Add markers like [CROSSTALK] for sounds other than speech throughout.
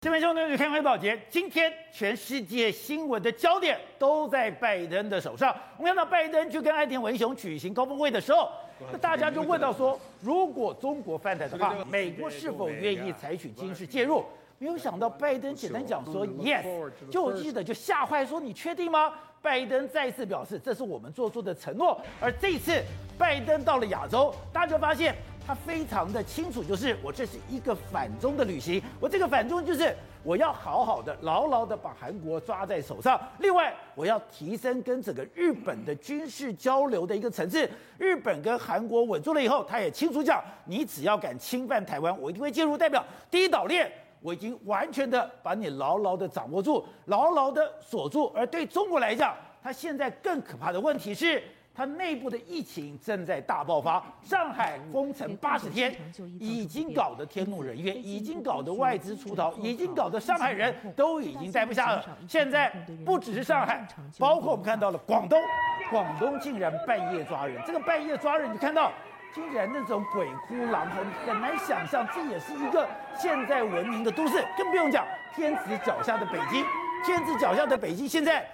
新闻兄弟，看回保洁。今天全世界新闻的焦点都在拜登的手上。我们看到拜登去跟岸田文雄举行高峰会的时候，那大家就问到说，如果中国犯台的话，美国是否愿意采取军事介入？没有想到拜登简单讲说 yes，就记者就吓坏说，你确定吗？拜登再次表示，这是我们做出的承诺。而这一次拜登到了亚洲，大家就发现。他非常的清楚，就是我这是一个反中的旅行，我这个反中就是我要好好的、牢牢的把韩国抓在手上。另外，我要提升跟整个日本的军事交流的一个层次。日本跟韩国稳住了以后，他也清楚讲，你只要敢侵犯台湾，我一定会介入。代表第一岛链，我已经完全的把你牢牢的掌握住，牢牢的锁住。而对中国来讲，他现在更可怕的问题是。它内部的疫情正在大爆发，上海封城八十天，已经搞得天怒人怨，已经搞得外资出逃，已经搞得上海人都已经待不下了。现在不只是上海，包括我们看到了广东，广东竟然半夜抓人。这个半夜抓人，你看到竟然那种鬼哭狼嚎，你很难想象，这也是一个现在文明的都市，更不用讲天子脚下的北京。天子脚下的北京现在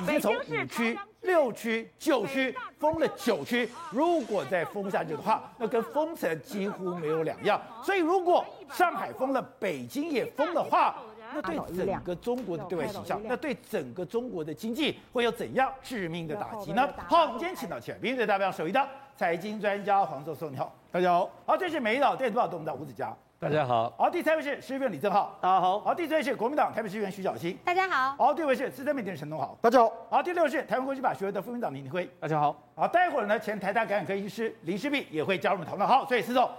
已经从五区。六区、九区封了九区，如果再封下去的话，那跟封城几乎没有两样。所以，如果上海封了，北京也封的话，那对整个中国的对外形象，那对整个中国的经济会有怎样致命的打击呢？好，我们今天请到前面对代表首席的财经专家黄教授，你好，大家好。好，这是美丽岛电子报，我们的吴子嘉。大家好，好，第三位是时事评论李正浩，大家好，好，第四位是国民党台北市议员徐小新，大家好，好，第五位是资深媒体人陈东豪，大家好，好，第六位是台湾国际法学会的副院长林立辉，大家好，好，待会儿呢，前台大感染科医师林世碧也会加入我们讨论，好，所以施总，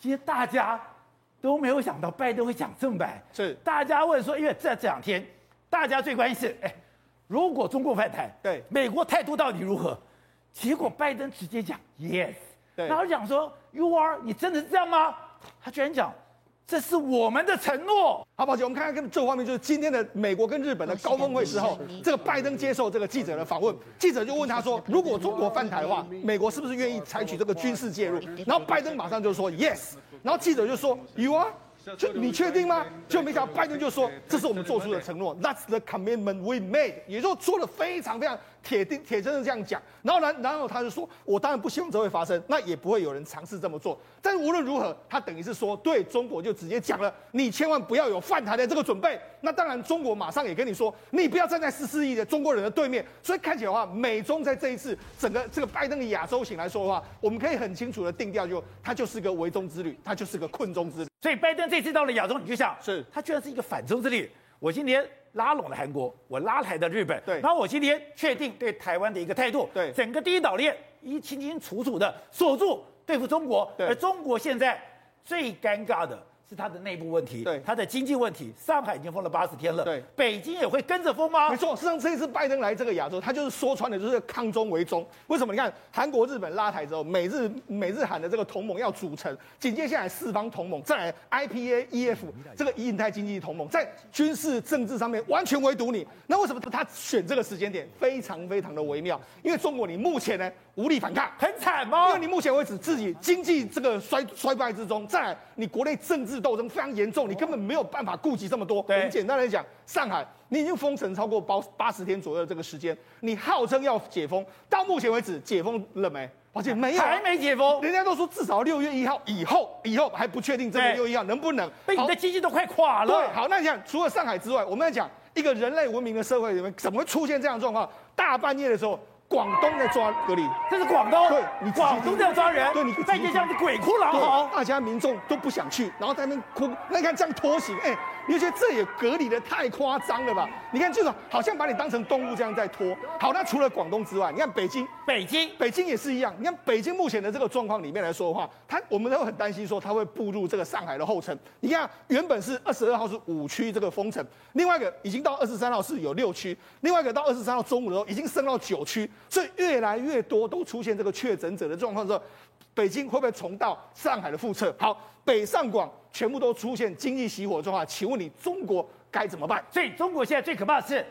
其实大家都没有想到拜登会讲这么白，是，大家问说，因为这这两天大家最关心是，哎，如果中国反弹，对，美国态度到底如何？结果拜登直接讲 yes，对，然后讲说 you are，你真的是这样吗？他居然讲。这是我们的承诺。好，宝姐，我们看看跟这画面，就是今天的美国跟日本的高峰会时候，这个拜登接受这个记者的访问，记者就问他说，如果中国犯台的话，美国是不是愿意采取这个军事介入？然后拜登马上就说 yes，然后记者就说 you are。就你确定吗？就没想到拜登就说，这是我们做出的承诺，That's the commitment we made，也就说的非常非常铁定铁真的这样讲。然后呢，然后他就说，我当然不希望这会发生，那也不会有人尝试这么做。但是无论如何，他等于是说，对中国就直接讲了，你千万不要有犯台的这个准备。那当然，中国马上也跟你说，你不要站在十四亿的中国人的对面。所以看起来的话，美中在这一次整个这个拜登的亚洲行来说的话，我们可以很清楚的定调，就它就是个围中之旅，它就是个困中之旅。所以拜登这次到了亚洲，你就想，是他居然是一个反中之力。我今天拉拢了韩国，我拉来的日本，对，然后我今天确定对台湾的一个态度，对，整个第一岛链一清清楚楚的锁住对付中国，对，而中国现在最尴尬的。是他的内部问题，对，他的经济问题。上海已经封了八十天了，对，北京也会跟着封吗？没错，实际上这一次拜登来这个亚洲，他就是说穿的就是抗中为中。为什么？你看韩国、日本拉台之后，美日美日韩的这个同盟要组成，紧接下来四方同盟，再来 IPA、EF 这个印太经济同盟，在军事政治上面完全围堵你。那为什么他选这个时间点非常非常的微妙？因为中国你目前呢无力反抗，很惨吗？因为你目前为止自己经济这个衰衰败之中，再来你国内政治。斗争非常严重，你根本没有办法顾及这么多。对，很简单来讲，上海你已经封城超过八八十天左右的这个时间，你号称要解封，到目前为止解封了没？而且没有，还没解封。人家都说至少六月一号以后，以后还不确定这个六月一号能不能。被你的经济都快垮了。对，好，那你讲除了上海之外，我们来讲一个人类文明的社会里面，怎么会出现这样的状况？大半夜的时候。广东在抓隔离，这是广东。对，你广东在抓人。对，你在这样的鬼哭狼嚎，大家民众都不想去，然后在那边哭。那你看这样拖行，哎、欸，你觉得这也隔离的太夸张了吧？你看这种好像把你当成动物这样在拖。好，那除了广东之外，你看北京，北京，北京也是一样。你看北京目前的这个状况里面来说的话，它我们都很担心说它会步入这个上海的后尘。你看原本是二十二号是五区这个封城，另外一个已经到二十三号是有六区，另外一个到二十三号中午的时候已经升到九区，所以越来。越多都出现这个确诊者的状况之后，北京会不会重蹈上海的覆辙？好，北上广全部都出现经济熄火状况，请问你中国该怎么办？所以中国现在最可怕的是，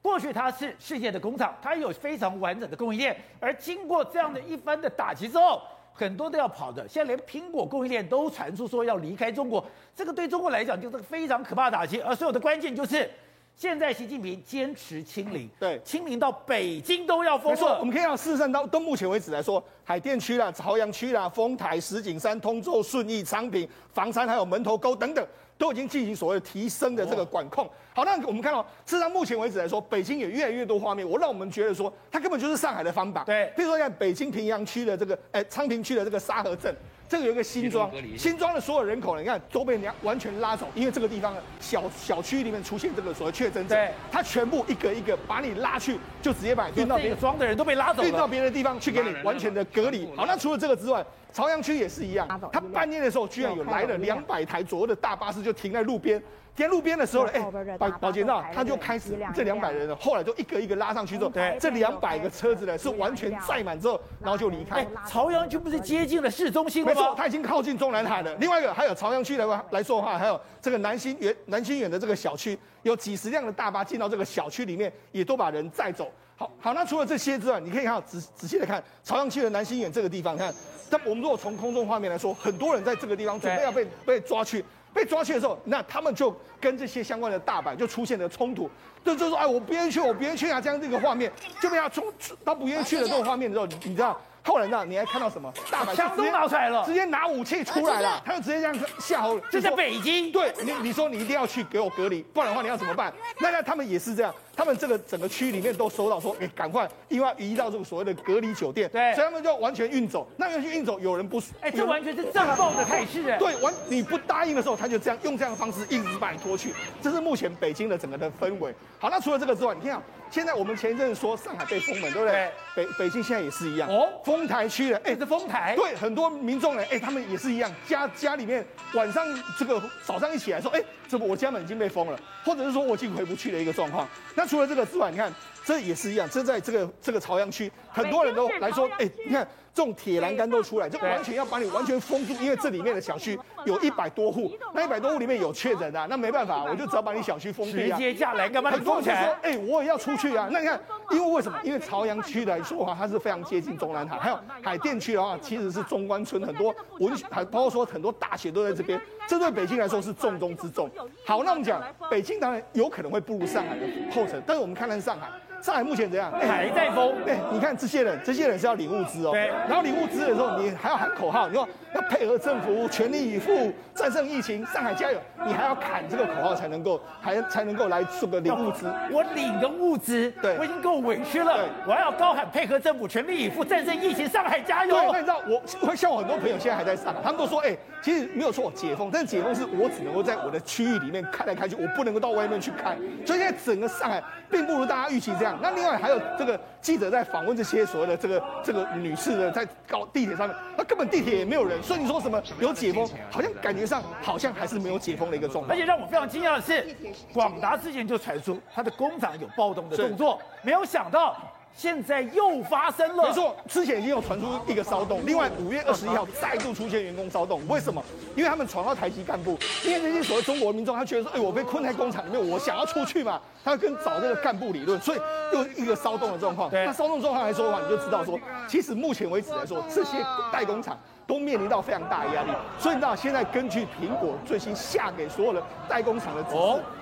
过去它是世界的工厂，它有非常完整的供应链，而经过这样的一番的打击之后，很多都要跑的。现在连苹果供应链都传出说要离开中国，这个对中国来讲就是非常可怕的打击。而所有的关键就是。现在习近平坚持清零，对，清零到北京都要封了。没错，我们可以看到，事实上到到目前为止来说，海淀区啦、朝阳区啦、丰台、石景山、通州、顺义、昌平、房山，还有门头沟等等，都已经进行所谓的提升的这个管控。好，那我们看到，事实上目前为止来说，北京也越来越多画面，我让我们觉得说，它根本就是上海的翻版。对，比如说像北京平阳区的这个，哎，昌平区的这个沙河镇。这个有一个新庄，新庄的所有人口呢，你看都被人家完全拉走，因为这个地方小小区里面出现这个所谓确诊者，对，他全部一个一个把你拉去，就直接把你运到别的庄的人都被拉走，运到别的地方去给你完全的隔离。好，那除了这个之外，朝阳区也是一样，他半夜的时候居然有来了。两百台左右的大巴士就停在路边。停在路边的时候呢，哎，保保洁道他就开始这两百人了，后来就一个一个拉上去之后，对，这两百个车子呢是完全载满之后，然后就离开。朝阳区不是接近了市中心吗？没错，他已经靠近中南海了。另外一个还有朝阳区来来说的话，还有这个南新园南新园的这个小区，有几十辆的大巴进到这个小区里面，也都把人载走。好好，那除了这些之外，你可以看到仔仔细的看朝阳区的南新园这个地方，看，但我们如果从空中画面来说，很多人在这个地方准备要被被抓去。被抓去的时候，那他们就跟这些相关的大板就出现了冲突，就就说哎，我不愿意去，我不愿意去啊，这样这个画面就被他冲，他不愿意去的这种画面的时候，你知道？后来呢？你还看到什么？大白枪都拿出来了，直接拿武器出来了，他就直接这样吓唬。这是北京。对你，你说你一定要去给我隔离，不然的话你要怎么办？[LAUGHS] 那那他们也是这样，他们这个整个区里面都收到说，哎，赶快，因为要移到这个所谓的隔离酒店，对，所以他们就完全运走。那要去运走，有人不，哎，这完全是政报的态势。对，完你不答应的时候，他就这样用这样的方式一直把你拖去。这是目前北京的整个的氛围。好，那除了这个之外，你看。现在我们前一阵子说上海被封门，对不对？北北京现在也是一样。哦，丰台区的，哎，这丰台。对，很多民众呢，哎，他们也是一样，家家里面晚上这个早上一起来说，哎，这不我家门已经被封了，或者是说我已经回不去的一个状况。那除了这个之外，你看这也是一样，这在这个这个朝阳区，很多人都来说，哎，你看。这种铁栏杆都出来，就完全要把你完全封住，因为这里面的小区有一百多户，那一百多户里面有确诊的，那没办法，我就只要把你小区封闭啊。直接架栏杆把你封起来。说，哎，我也要出去啊。那你看，因为为什么？因为朝阳区来说的话，它是非常接近中南海，还有海淀区的话，其实是中关村，很多文还包括说很多大学都在这边，这对北京来说是重中之重。好，那我们讲北京当然有可能会步入上海的后尘，但是我们看看上海。上海目前怎样？还在封。哎，你看这些人，这些人是要领物资哦。对。然后领物资的时候，你还要喊口号，你说要 [LAUGHS] 配合政府，全力以赴战胜疫情，上海加油。你还要喊这个口号才能够，还才能够来送个领物资。我领个物资，对，我已经够委屈了。对。我还要高喊配合政府，全力以赴战胜疫情，上海加油。对。那你知道我，我像我很多朋友现在还在上海，他们都说，哎，其实没有错，解封，但是解封是我只能够在我的区域里面开来开去，我不能够到外面去开。所以现在整个上海并不如大家预期这样。那另外还有。这个记者在访问这些所谓的这个这个女士的，在高地铁上面，那根本地铁也没有人，所以你说什么有解封，好像感觉上好像还是没有解封的一个状态。而且让我非常惊讶的是，广达之前就传出他的工厂有暴动的动作，没有想到。现在又发生了，没错，之前已经有传出一个骚动，另外五月二十一号再度出现员工骚动，为什么？因为他们闯到台籍干部，因为这些所谓中国民众，他觉得说，哎，我被困在工厂里面，我想要出去嘛，他跟找这个干部理论，所以又一个骚动的状况。对，那骚动状况来说的话，你就知道说，其实目前为止来说，这些代工厂。都面临到非常大的压力，所以你知道现在根据苹果最新下给所有的代工厂的指示，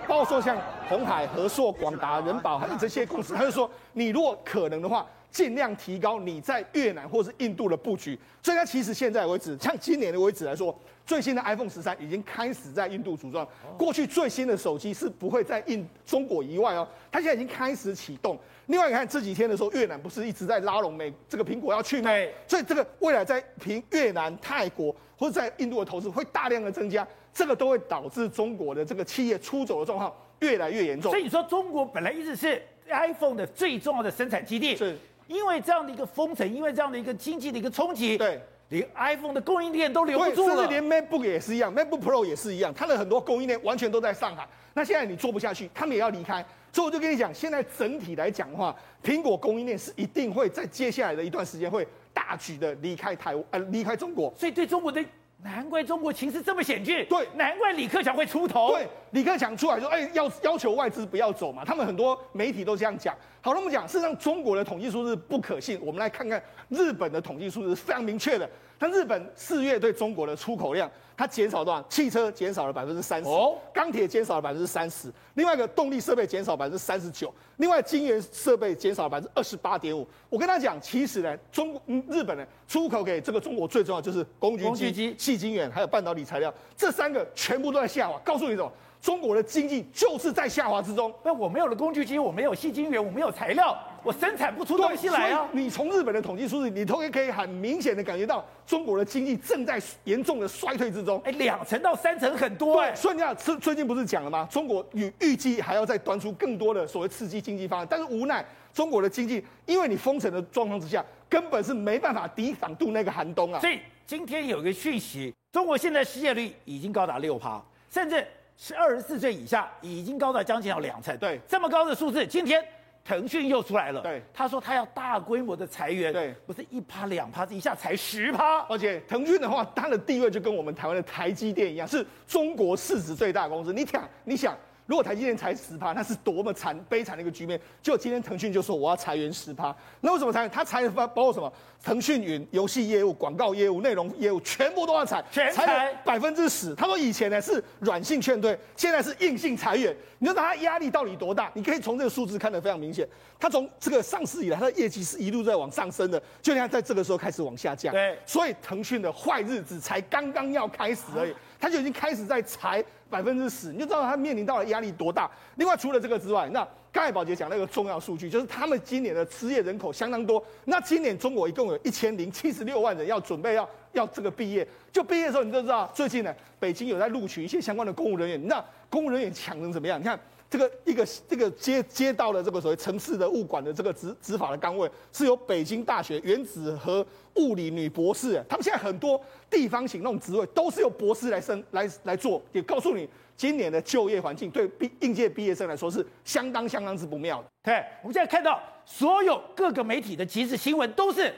包括说像鸿海、和硕、广达、人保，还有这些公司，他就说你如果可能的话，尽量提高你在越南或是印度的布局。所以它其实现在为止，像今年的为止来说，最新的 iPhone 十三已经开始在印度组装。过去最新的手机是不会在印中国以外哦，它现在已经开始启动。另外，你看这几天的时候，越南不是一直在拉拢美这个苹果要去吗？所以这个未来在苹越南、泰国或者在印度的投资会大量的增加，这个都会导致中国的这个企业出走的状况越来越严重。所以你说中国本来一直是 iPhone 的最重要的生产基地，是因为这样的一个封城，因为这样的一个经济的一个冲击，对，连 iPhone 的供应链都留不住了，甚至连 MacBook 也是一样，MacBook Pro 也是一样，它的很多供应链完全都在上海。那现在你做不下去，他们也要离开。所以我就跟你讲，现在整体来讲的话，苹果供应链是一定会在接下来的一段时间会大举的离开台湾，呃，离开中国。所以对中国的，难怪中国情势这么险峻。对，难怪李克强会出头。对，李克强出来说，哎，要要求外资不要走嘛。他们很多媒体都这样讲。好，那么讲，事实上中国的统计数字不可信。我们来看看日本的统计数字是非常明确的。但日本四月对中国的出口量，它减少多少？汽车减少了百分之三十，钢铁减少了百分之三十，另外一个动力设备减少百分之三十九，另外晶圆设备减少了百分之二十八点五。我跟他讲，其实呢，中国、嗯、日本呢出口给这个中国最重要就是工具机、矽晶圆还有半导体材料，这三个全部都在下滑。告诉你什么？中国的经济就是在下滑之中。那我没有了工具机，我没有细晶圆，我没有材料，我生产不出东西来啊！你从日本的统计数字，你都可以很明显的感觉到中国的经济正在严重的衰退之中。哎，两成到三成很多对。所以你看，最最近不是讲了吗？中国预预计还要再端出更多的所谓刺激经济方案，但是无奈中国的经济，因为你封城的状况之下，根本是没办法抵挡住那个寒冬啊。所以今天有一个讯息，中国现在失业率已经高达六趴，甚至。是二十四岁以下已经高到将近要两成，对，这么高的数字，今天腾讯又出来了，对，他说他要大规模的裁员，对，不是一趴两趴，一下裁十趴，而且腾讯的话，它的地位就跟我们台湾的台积电一样，是中国市值最大的公司，你想，你想。如果台积电裁十趴，那是多么惨悲惨的一个局面。就今天腾讯就说我要裁员十趴，那为什么裁员？他裁员包括什么？腾讯云游戏业务、广告业务、内容业务全部都要裁，全裁百分之十。他说以前呢是软性劝退，现在是硬性裁员。你知道他压力到底多大？你可以从这个数字看得非常明显。他从这个上市以来，他的业绩是一路在往上升的，就像在这个时候开始往下降。对，所以腾讯的坏日子才刚刚要开始而已，他就已经开始在裁。百分之十，你就知道他面临到了压力多大。另外，除了这个之外，那刚才宝杰讲那个重要数据，就是他们今年的失业人口相当多。那今年中国一共有一千零七十六万人要准备要要这个毕业，就毕业的时候，你就知道最近呢，北京有在录取一些相关的公务人员。那公务人员抢成怎么样？你看。这个一个这个接接到了这个所谓城市的物管的这个执执法的岗位，是由北京大学原子和物理女博士，他们现在很多地方型那种职位都是由博士来升来来做，也告诉你今年的就业环境对毕应届毕业生来说是相当相当之不妙的。对，我们现在看到所有各个媒体的即时新闻都是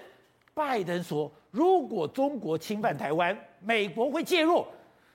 拜登说，如果中国侵犯台湾，美国会介入。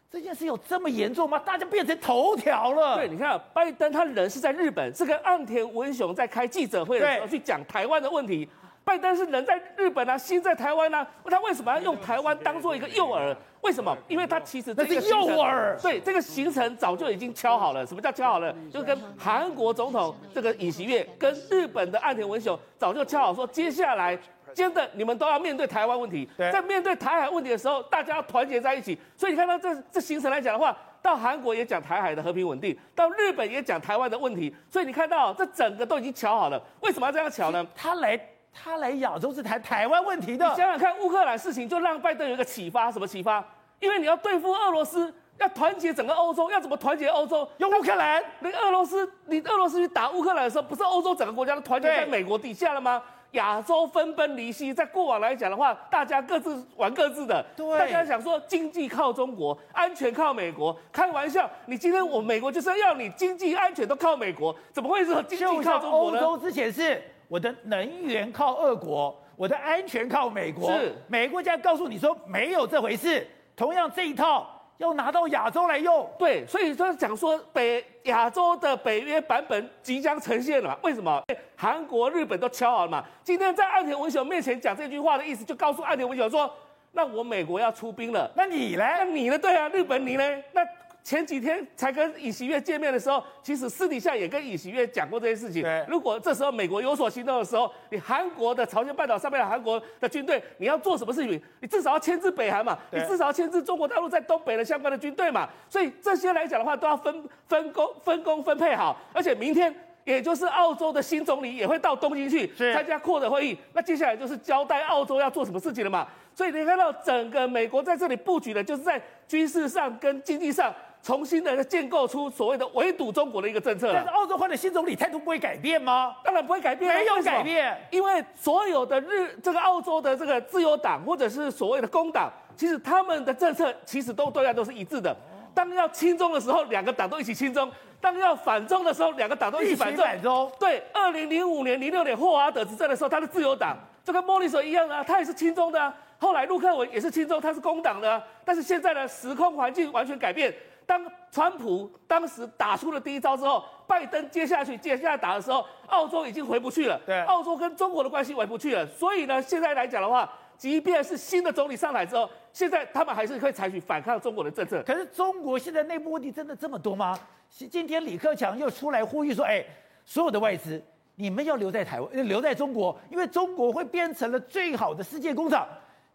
这件事有这么严重吗？大家变成头条了。对，你看，拜登他人是在日本，是跟岸田文雄在开记者会的时候去讲台湾的问题。拜登是人在日本啊，心在台湾啊，他为什么要用台湾当做一个诱饵？为什么？因为他其实这个是诱饵。对，这个行程早就已经敲好了。什么叫敲好了？就跟韩国总统这个尹锡悦，跟日本的岸田文雄早就敲好，说接下来。接着你们都要面对台湾问题，在面对台海问题的时候，大家要团结在一起。所以你看到这这行程来讲的话，到韩国也讲台海的和平稳定，到日本也讲台湾的问题。所以你看到这整个都已经瞧好了。为什么要这样瞧呢？他来他来亚洲是谈台湾问题的。你想想看，乌克兰事情就让拜登有一个启发，什么启发？因为你要对付俄罗斯，要团结整个欧洲，要怎么团结欧洲？用乌克兰。那俄罗斯，你俄罗斯去打乌克兰的时候，不是欧洲整个国家都团结在美国底下了吗？亚洲分崩离析，在过往来讲的话，大家各自玩各自的。对，大家想说经济靠中国，安全靠美国，开玩笑，你今天我美国就是要你经济安全都靠美国，怎么会说经济靠中国呢？欧洲之前是我的能源靠俄国，我的安全靠美国。是，美国家告诉你说没有这回事。同样这一套。要拿到亚洲来用，对，所以他讲说北亚洲的北约版本即将呈现了。为什么？韩国、日本都敲好了嘛。今天在岸田文雄面前讲这句话的意思，就告诉岸田文雄说：“那我美国要出兵了，那你呢？那你呢？对啊，日本你呢？那。”前几天才跟尹锡悦见面的时候，其实私底下也跟尹锡悦讲过这件事情。对，如果这时候美国有所行动的时候，你韩国的朝鲜半岛上面的韩国的军队，你要做什么事情？你至少要牵制北韩嘛，你至少要牵制中国大陆在东北的相关的军队嘛。所以这些来讲的话，都要分分工、分工分配好。而且明天，也就是澳洲的新总理也会到东京去参加扩的会议。那接下来就是交代澳洲要做什么事情了嘛。所以你看到整个美国在这里布局的，就是在军事上跟经济上。重新的建构出所谓的围堵中国的一个政策。但是澳洲换了新总理态度不会改变吗？当然不会改变，没有改变，因为所有的日这个澳洲的这个自由党或者是所谓的工党，其实他们的政策其实都对外都是一致的。当要亲中的时候，两个党都一起亲中；当要反中的时候，两个党都一起反中。反中。对，二零零五年、零六年霍华德执政的时候，他是自由党，就跟莫里森一样啊，他也是亲中的啊。后来陆克文也是亲中，他是工党的啊。但是现在的时空环境完全改变。当川普当时打出了第一招之后，拜登接下去接下来打的时候，澳洲已经回不去了。对，澳洲跟中国的关系回不去了。所以呢，现在来讲的话，即便是新的总理上台之后，现在他们还是会采取反抗中国的政策。可是中国现在内部问题真的这么多吗？今天李克强又出来呼吁说：“哎，所有的外资，你们要留在台湾，留在中国，因为中国会变成了最好的世界工厂。”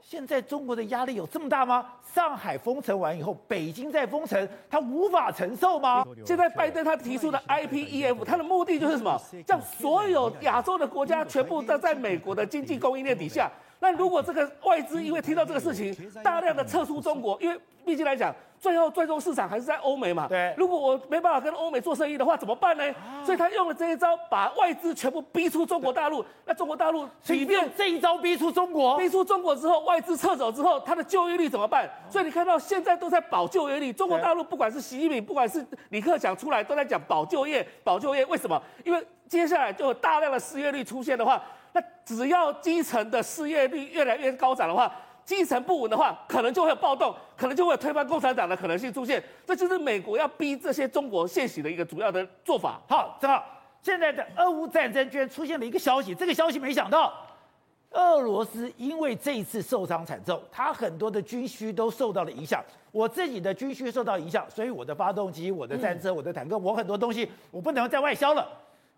现在中国的压力有这么大吗？上海封城完以后，北京再封城，他无法承受吗？现在拜登他提出的 IPEF，他的目的就是什么？让所有亚洲的国家全部都在美国的经济供应链底下。那如果这个外资因为听到这个事情，大量的撤出中国，因为毕竟来讲，最后最终市场还是在欧美嘛。对。如果我没办法跟欧美做生意的话，怎么办呢？所以他用了这一招，把外资全部逼出中国大陆。那中国大陆即便这一招逼出中国，逼出中国之后，外资撤走之后，他的就业率怎么办？所以你看到现在都在保就业率。中国大陆不管是习近平，不管是李克强出来，都在讲保就业，保就业。为什么？因为接下来就有大量的失业率出现的话。那只要基层的失业率越来越高涨的话，基层不稳的话，可能就会有暴动，可能就会有推翻共产党的可能性出现。这就是美国要逼这些中国现行的一个主要的做法。好，正好现在的俄乌战争居然出现了一个消息，这个消息没想到，俄罗斯因为这一次受伤惨重，他很多的军需都受到了影响。我自己的军需受到影响，所以我的发动机、我的战车、我的坦克，我很多东西我不能再外销了。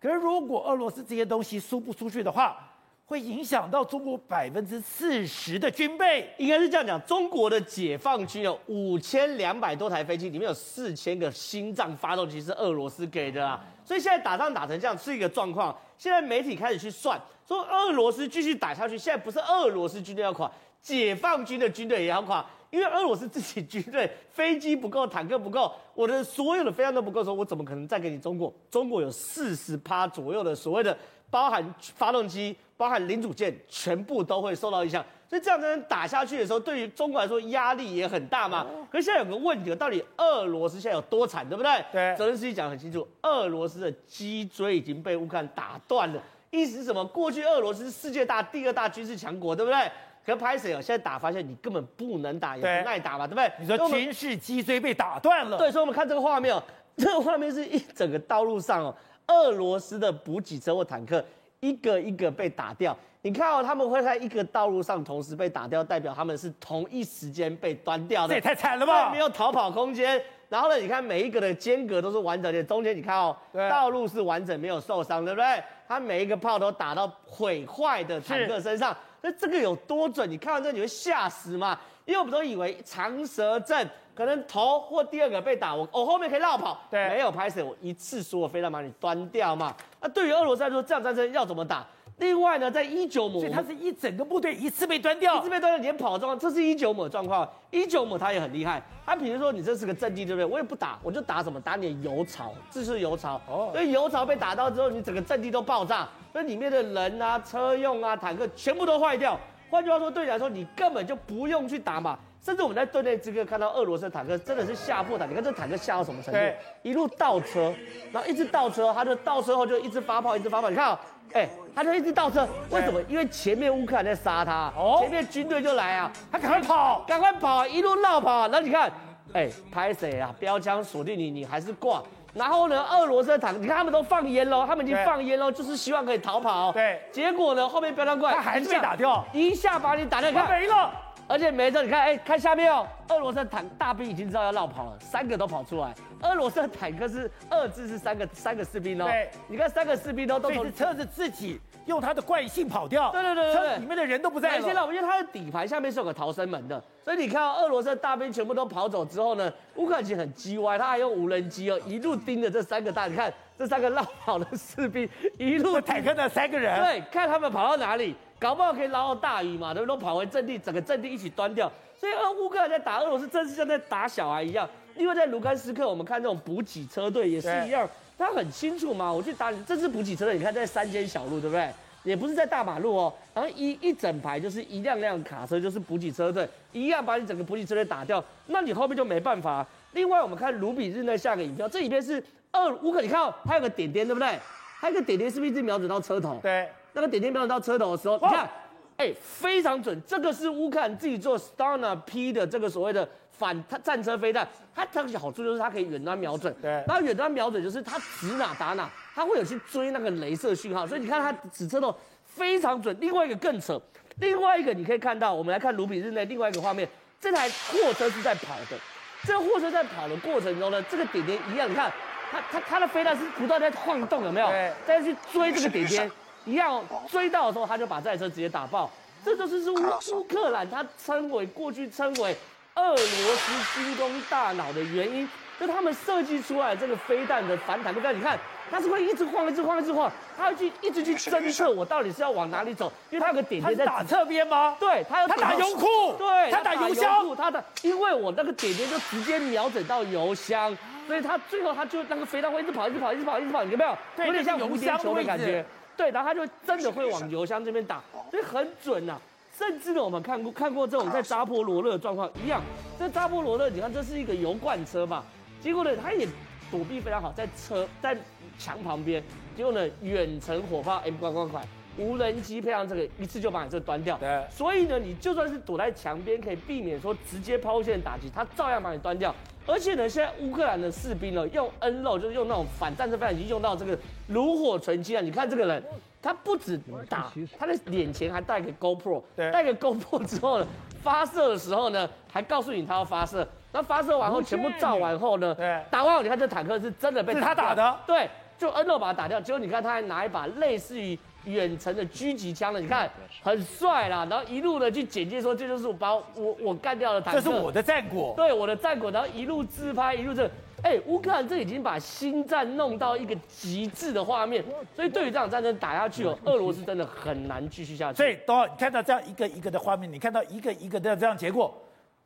可是，如果俄罗斯这些东西输不出去的话，会影响到中国百分之四十的军备。应该是这样讲，中国的解放军有五千两百多台飞机，里面有四千个心脏发动机是俄罗斯给的啊。所以现在打仗打成这样是一个状况。现在媒体开始去算，说俄罗斯继续打下去，现在不是俄罗斯军队要垮，解放军的军队也要垮。因为俄罗斯自己军队飞机不够，坦克不够，我的所有的飞弹都不够的时候，我怎么可能再给你中国？中国有四十趴左右的所谓的包含发动机、包含零组件，全部都会受到影响。所以这样子打下去的时候，对于中国来说压力也很大嘛。可是现在有个问题，到底俄罗斯现在有多惨，对不对？对。泽连斯基讲得很清楚，俄罗斯的脊椎已经被乌克兰打断了。意思是什么？过去俄罗斯是世界大第二大军事强国，对不对？可拍谁哦？现在打发现你根本不能打，也不耐打嘛，对不对？你说军事脊椎被打断了。对，所以我们看这个画面哦，[LAUGHS] 这个画面是一整个道路上哦，俄罗斯的补给车或坦克一个一个被打掉。你看哦，他们会在一个道路上同时被打掉，代表他们是同一时间被端掉的。这也太惨了吧！没有逃跑空间。然后呢，你看每一个的间隔都是完整的，中间你看哦，道路是完整，没有受伤，对不对？他每一个炮都打到毁坏的坦克身上。那这个有多准？你看完之后你会吓死吗？因为我们都以为长蛇阵可能头或第二个被打，我我后面可以绕跑，对，没有拍死我一次所有飞弹把你端掉嘛。那对于俄罗斯来说，这样战争要怎么打？另外呢，在一九亩，所以它是一整个部队一次被端掉，一次被端掉，连跑状况，这是一九亩状况。一九亩他也很厉害，他比如说你这是个阵地，对不对？我也不打，我就打什么？打你的油槽，这是油槽。哦，所以油槽被打到之后，你整个阵地都爆炸，所以里面的人啊、车用啊、坦克全部都坏掉。换句话说，对你来说，你根本就不用去打嘛。甚至我们在队内这个看到俄罗斯的坦克真的是吓破胆。你看这坦克吓到什么程度？一路倒车，然后一直倒车，他就倒车后就一直发炮，一直发炮。你看啊、喔。哎、欸，他就一直倒车，为什么？因为前面乌克兰在杀他，哦，前面军队就来啊，他赶快跑，赶快跑，一路绕跑。那你看，哎、欸，拍谁啊？标枪锁定你，你还是挂。然后呢，俄罗斯的坦克，你看他们都放烟喽，他们已经放烟喽，就是希望可以逃跑。对，结果呢，后面标枪过来，他还是被打掉，一下把你打掉，看没了。而且没错，你看，哎、欸，看下面哦，俄罗斯的坦大兵已经知道要绕跑了，三个都跑出来。俄罗斯的坦克是二字是三个三个士兵哦，对，你看三个士兵都都从车子自己用他的惯性跑掉，对对对对，车里面的人都不在了。现在我们因为它的底盘下面是有个逃生门的，所以你看到俄罗斯的大兵全部都跑走之后呢，乌克兰其实很机歪，他还用无人机哦，一路盯着这三个大，你看这三个绕跑的士兵一路坦克的三个人，对，看他们跑到哪里。搞不好可以捞到大鱼嘛，对不对？都跑回阵地，整个阵地一起端掉。所以，俄乌克兰在打俄罗斯，真是像在打小孩一样。因为在卢甘斯克，我们看这种补给车队也是一样，他很清楚嘛。我去打你，这是补给车队，你看在山间小路，对不对？也不是在大马路哦。然后一一整排就是一辆辆卡车，就是补给车队，一样把你整个补给车队打掉。那你后面就没办法。另外，我们看卢比日内下个影片，这影片是二乌克，你看哦，它有个点点，对不对？它有个点点是不是一直瞄准到车头？对。那个点点瞄准到车头的时候，你看。哎、欸，非常准，这个是乌克兰自己做 Stana P 的这个所谓的反战车飞弹，它它的好处就是它可以远端瞄准，对，然后远端瞄准就是它指哪打哪，它会有去追那个镭射讯号，所以你看它指车头非常准。另外一个更扯，另外一个你可以看到，我们来看卢比日内另外一个画面，这台货车是在跑的。这个货车在跑的过程中呢，这个点点一样，你看它它它的飞弹是不断在晃动，有没有？对。再去追这个点点，一样追到的时候，他就把这台车直接打爆。这就是乌乌克兰他称为过去称为俄罗斯军工大脑的原因，就他们设计出来这个飞弹的反坦克，你看。它是会一直晃，一直晃，一直晃。它会去一直去侦测我到底是要往哪里走，因为它有个点点在打侧边吗？对，它要它打油库，对，它打油箱，它的，因为我那个点点就直接瞄准到油箱，所以它最后它就那个飞弹会一直跑，一直跑，一直跑，一直跑，有没有？有点像油箱球的感觉。对，然后他就真的会往油箱这边打，所以很准呐、啊。甚至呢，我们看过看过这种在扎波罗勒的状况一样，这扎波罗勒，你看这是一个油罐车嘛，结果呢，他也躲避非常好，在车在。墙旁边，结果呢，远程火炮 M 快快快，无人机配上这个，一次就把你这端掉。对，所以呢，你就算是躲在墙边，可以避免说直接抛物线打击，它照样把你端掉。而且呢，现在乌克兰的士兵呢，用 N 肉，就是用那种反战争飞弹，已经用到这个炉火纯青啊！你看这个人，他不止打，他的脸前还带个 GoPro，带个 GoPro 之后呢，发射的时候呢，还告诉你他要发射。那发射完后，全部照完后呢，对，打完后，你看这坦克是真的被他打的，对。就 N 肉把它打掉，结果你看他还拿一把类似于远程的狙击枪了，你看很帅啦，然后一路的去简介说，这就是我把我我干掉的坦克，这是我的战果，对我的战果，然后一路自拍，一路这，哎，乌克兰这已经把心战弄到一个极致的画面，所以对于这场战争打下去哦，俄罗斯真的很难继续下去。所以等你看到这样一个一个的画面，你看到一个一个的这样结果，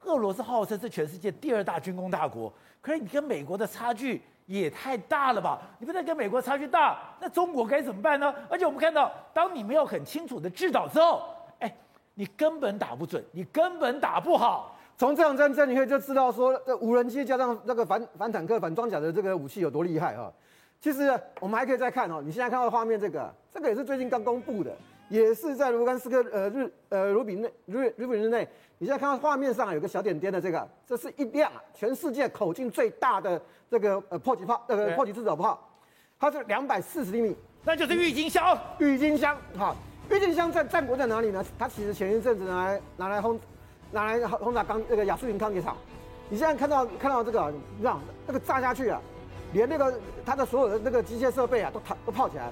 俄罗斯号称是全世界第二大军工大国，可是你跟美国的差距。也太大了吧！你不能跟美国差距大，那中国该怎么办呢？而且我们看到，当你没有很清楚的制导之后，哎，你根本打不准，你根本打不好。从这场战争，你可以就知道说，这无人机加上那个反反坦克、反装甲的这个武器有多厉害啊！其实我们还可以再看哦，你现在看到画面这个，这个也是最近刚公布的。也是在卢甘斯克呃日呃卢比内日卢比日内，你现在看到画面上有个小点点的这个，这是一辆全世界口径最大的这个呃迫击炮，呃个迫击制导炮，它是两百四十厘米，那就是郁金香。郁金香，好，郁金香在战国在哪里呢？它其实前一阵子拿来拿来轰拿来轰炸钢那个亚速营钢铁厂。你现在看到看到这个，你知道那个炸下去啊，连那个它的所有的那个机械设备啊都都泡起来。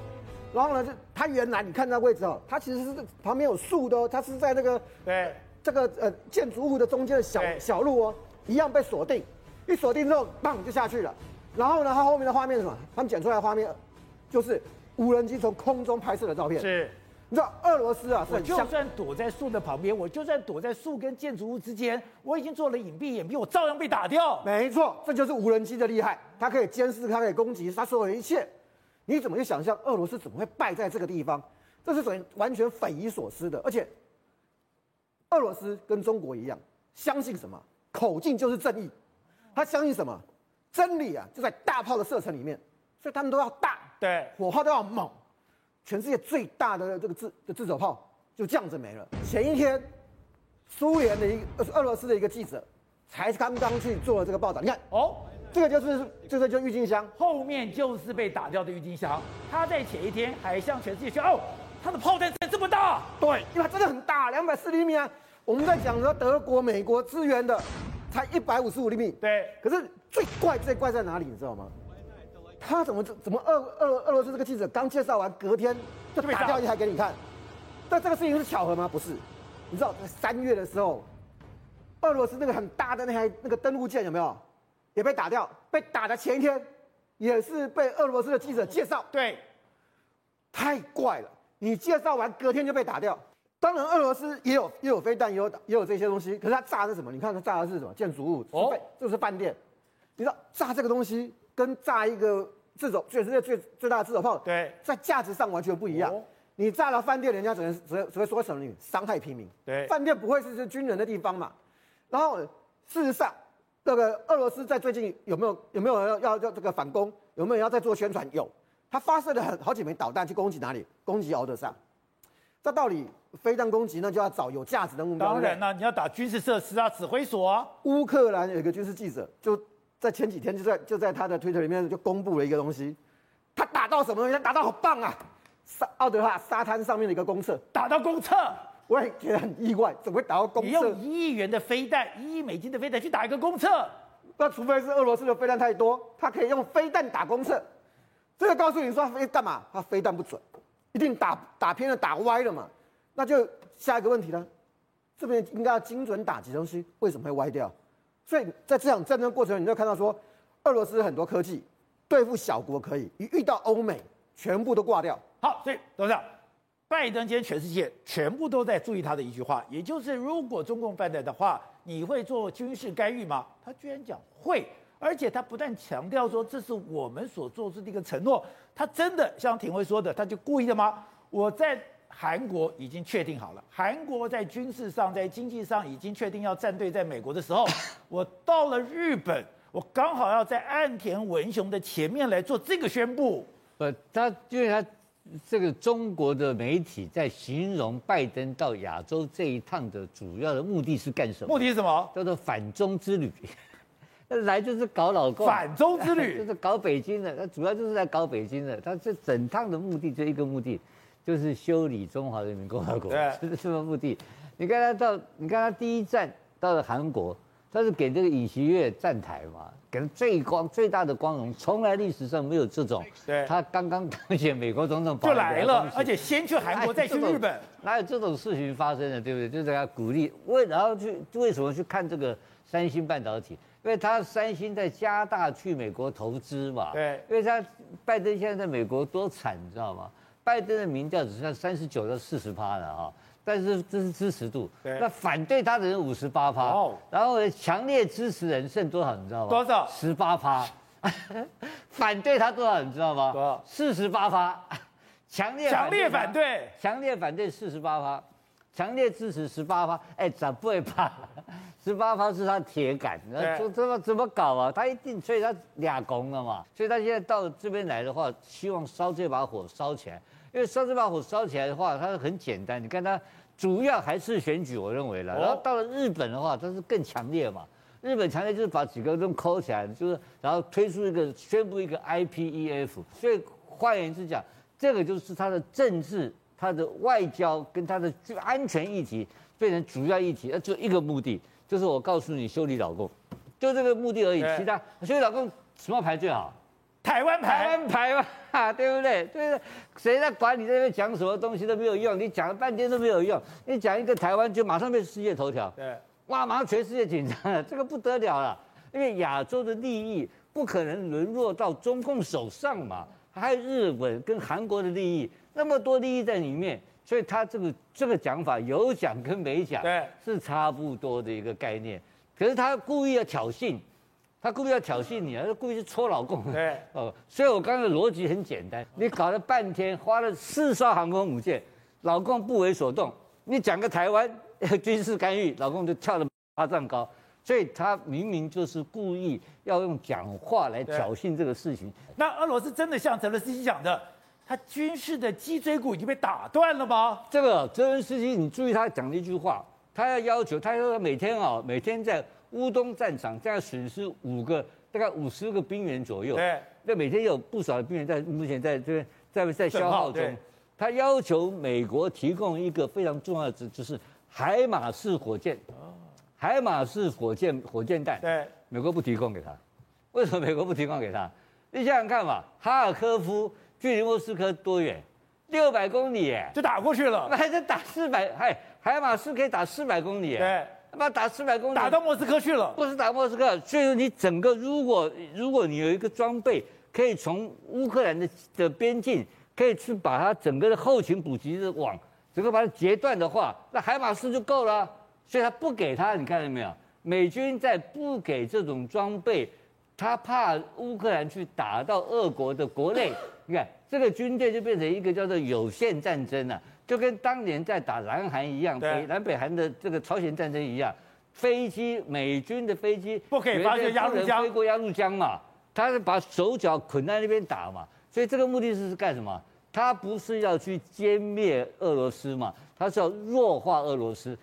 然后呢，就它原来你看那位置哦，它其实是旁边有树的哦，它是在那个对这个呃建筑物的中间的小小路哦，一样被锁定，一锁定之后，砰就下去了。然后呢，它后面的画面是什么？他们剪出来的画面就是无人机从空中拍摄的照片。是，你知道俄罗斯啊，我就算躲在树的旁边，我就算躲在树跟建筑物之间，我已经做了隐蔽掩蔽，我照样被打掉。没错，这就是无人机的厉害，它可以监视，它可以攻击，它所有的一切。你怎么去想象俄罗斯怎么会败在这个地方？这是完全匪夷所思的。而且，俄罗斯跟中国一样，相信什么？口径就是正义。他相信什么？真理啊，就在大炮的射程里面。所以他们都要大，对，火炮都要猛。全世界最大的这个自的自走炮就这样子没了。前一天，苏联的一个俄罗斯的一个记者才刚刚去做了这个报道。你看，哦。这个就是这个就郁金香，后面就是被打掉的郁金香。他在前一天还向全世界说：“哦，他的炮弹这么大。”对，因为它真的很大，两百四厘米啊。我们在讲说德国、美国支援的才一百五十五厘米。对。可是最怪最怪在哪里，你知道吗？他怎么怎么俄俄俄罗斯这个记者刚介绍完，隔天就打掉一台给你看。但这个事情是巧合吗？不是。你知道在三月的时候，俄罗斯那个很大的那台那个登陆舰有没有？也被打掉，被打的前一天，也是被俄罗斯的记者介绍。对，太怪了！你介绍完，隔天就被打掉。当然，俄罗斯也有也有飞弹，也有也有这些东西。可是它炸的是什么？你看它炸的是什么？建筑物哦，这是饭店。你知道炸这个东西跟炸一个自走全世界最最大的自走炮，对，在价值上完全不一样。哦、你炸了饭店，人家只能只只会说什么？你伤害平民。对，饭店不会是是军人的地方嘛？然后事实上。这个俄罗斯在最近有没有有没有要要要这个反攻？有没有要在做宣传？有，他发射了很好几枚导弹去攻击哪里？攻击敖德萨。这道理，飞弹攻击那就要找有价值的目标。当然了，你要打军事设施啊，指挥所啊。乌克兰有一个军事记者，就在前几天就在就在他的推特里面就公布了一个东西，他打到什么东西？他打到好棒啊！沙奥德萨沙滩上面的一个公厕，打到公厕。我也觉得很意外，怎么会打到公厕？你用一亿元的飞弹，一亿美金的飞弹去打一个公厕？那除非是俄罗斯的飞弹太多，他可以用飞弹打公厕。这个告诉你说飞干嘛？他飞弹不准，一定打打偏了，打歪了嘛。那就下一个问题了，这边应该要精准打击东西，为什么会歪掉？所以在这场战争过程，你就看到说，俄罗斯很多科技对付小国可以，一遇到欧美，全部都挂掉。好，所以董事长，拜登今天全世界全部都在注意他的一句话，也就是如果中共犯台的话，你会做军事干预吗？他居然讲会，而且他不但强调说这是我们所做出的一个承诺，他真的像廷辉说的，他就故意的吗？我在韩国已经确定好了，韩国在军事上、在经济上已经确定要站队在美国的时候，[LAUGHS] 我到了日本，我刚好要在岸田文雄的前面来做这个宣布。呃，他因为他。这个中国的媒体在形容拜登到亚洲这一趟的主要的目的是干什么？目的是什么？叫做反中之旅。[LAUGHS] 那来就是搞老共。反中之旅 [LAUGHS] 就是搞北京的，他主要就是在搞北京的。他这整趟的目的就一个目的，就是修理中华人民共和国，这是什么目的？你看他到，你看他第一站到了韩国。他是给这个尹锡悦站台嘛，给他最光最大的光荣，从来历史上没有这种。对，他刚刚当选美国总统，就来了，而且先去韩国，再去日本，哪有这种事情发生的，对不对？就是给他鼓励，为然后去为什么去看这个三星半导体？因为他三星在加大去美国投资嘛。对，因为他拜登现在在美国多惨，你知道吗？拜登的民调只剩三十九到四十趴了啊。但是这是支持度，那反对他的人五十八趴，哦、然后强烈支持人剩多少？你知道吗？多少？十八趴。[LAUGHS] 反对他多少？你知道吗？多少？四十八趴。强烈强烈反对，强烈反对四十八趴，强烈支持十八趴。哎，咋不会怕？十八方是他铁杆，那怎怎么怎么搞啊？他一定，所以他俩攻了嘛。所以他现在到这边来的话，希望烧这把火烧起来。因为烧这把火烧起来的话，它是很简单。你看他主要还是选举，我认为了。然后到了日本的话，它是更强烈嘛。日本强烈就是把几个都抠起来，就是然后推出一个宣布一个 IPEF。所以换言之讲，这个就是它的政治、它的外交跟它的安全议题变成主要议题，那，就一个目的，就是我告诉你修理老公，就这个目的而已。其他修理老公什么牌最好？台湾牌，台湾牌嘛，[LAUGHS] 对不对？对不对？谁在管你这边讲什么东西都没有用，你讲了半天都没有用。你讲一个台湾，就马上被世界头条。对，哇，马上全世界紧张了，这个不得了了。因为亚洲的利益不可能沦落到中共手上嘛，还有日本跟韩国的利益，那么多利益在里面，所以他这个这个讲法有讲跟没讲，对，是差不多的一个概念。可是他故意要挑衅。他故意要挑衅你啊！他故意去戳老公。对，[LAUGHS] 哦，所以我刚才的逻辑很简单，你搞了半天，花了四艘航空母舰，老公不为所动。你讲个台湾 [LAUGHS] 军事干预，老公就跳得八丈高。所以他明明就是故意要用讲话来挑衅这个事情。那俄罗斯真的像泽连斯基讲的，他军事的脊椎骨已经被打断了吗？这个泽连斯基，你注意他讲的一句话，他要要求，他说每天啊，每天在。乌东战场这样损失五个，大概五十个兵员左右。对，那每天有不少的兵员在目前在这边在在消耗中。他要求美国提供一个非常重要的，就是海马式火箭。哦。海马式火箭火箭弹。对。美国不提供给他，为什么美国不提供给他？你想想看嘛，哈尔科夫距离莫斯科多远？六百公里，就打过去了。那还是打四百？嗨，海马斯可以打四百公里。对。把打四百公里，打到莫斯科去了。不是打莫斯科，所以说你整个，如果如果你有一个装备，可以从乌克兰的的边境，可以去把它整个的后勤补给的网，整个把它截断的话，那海马斯就够了。所以他不给他，你看到没有？美军在不给这种装备，他怕乌克兰去打到俄国的国内。你看这个军队就变成一个叫做有限战争了啊。就跟当年在打南韩一样，北南北韩的这个朝鲜战争一样，飞机美军的飞机不可以发射鸭绿江，飞过鸭绿江嘛，他是把手脚捆在那边打嘛，所以这个目的是是干什么？他不是要去歼灭俄罗斯嘛，他是要弱化俄罗斯。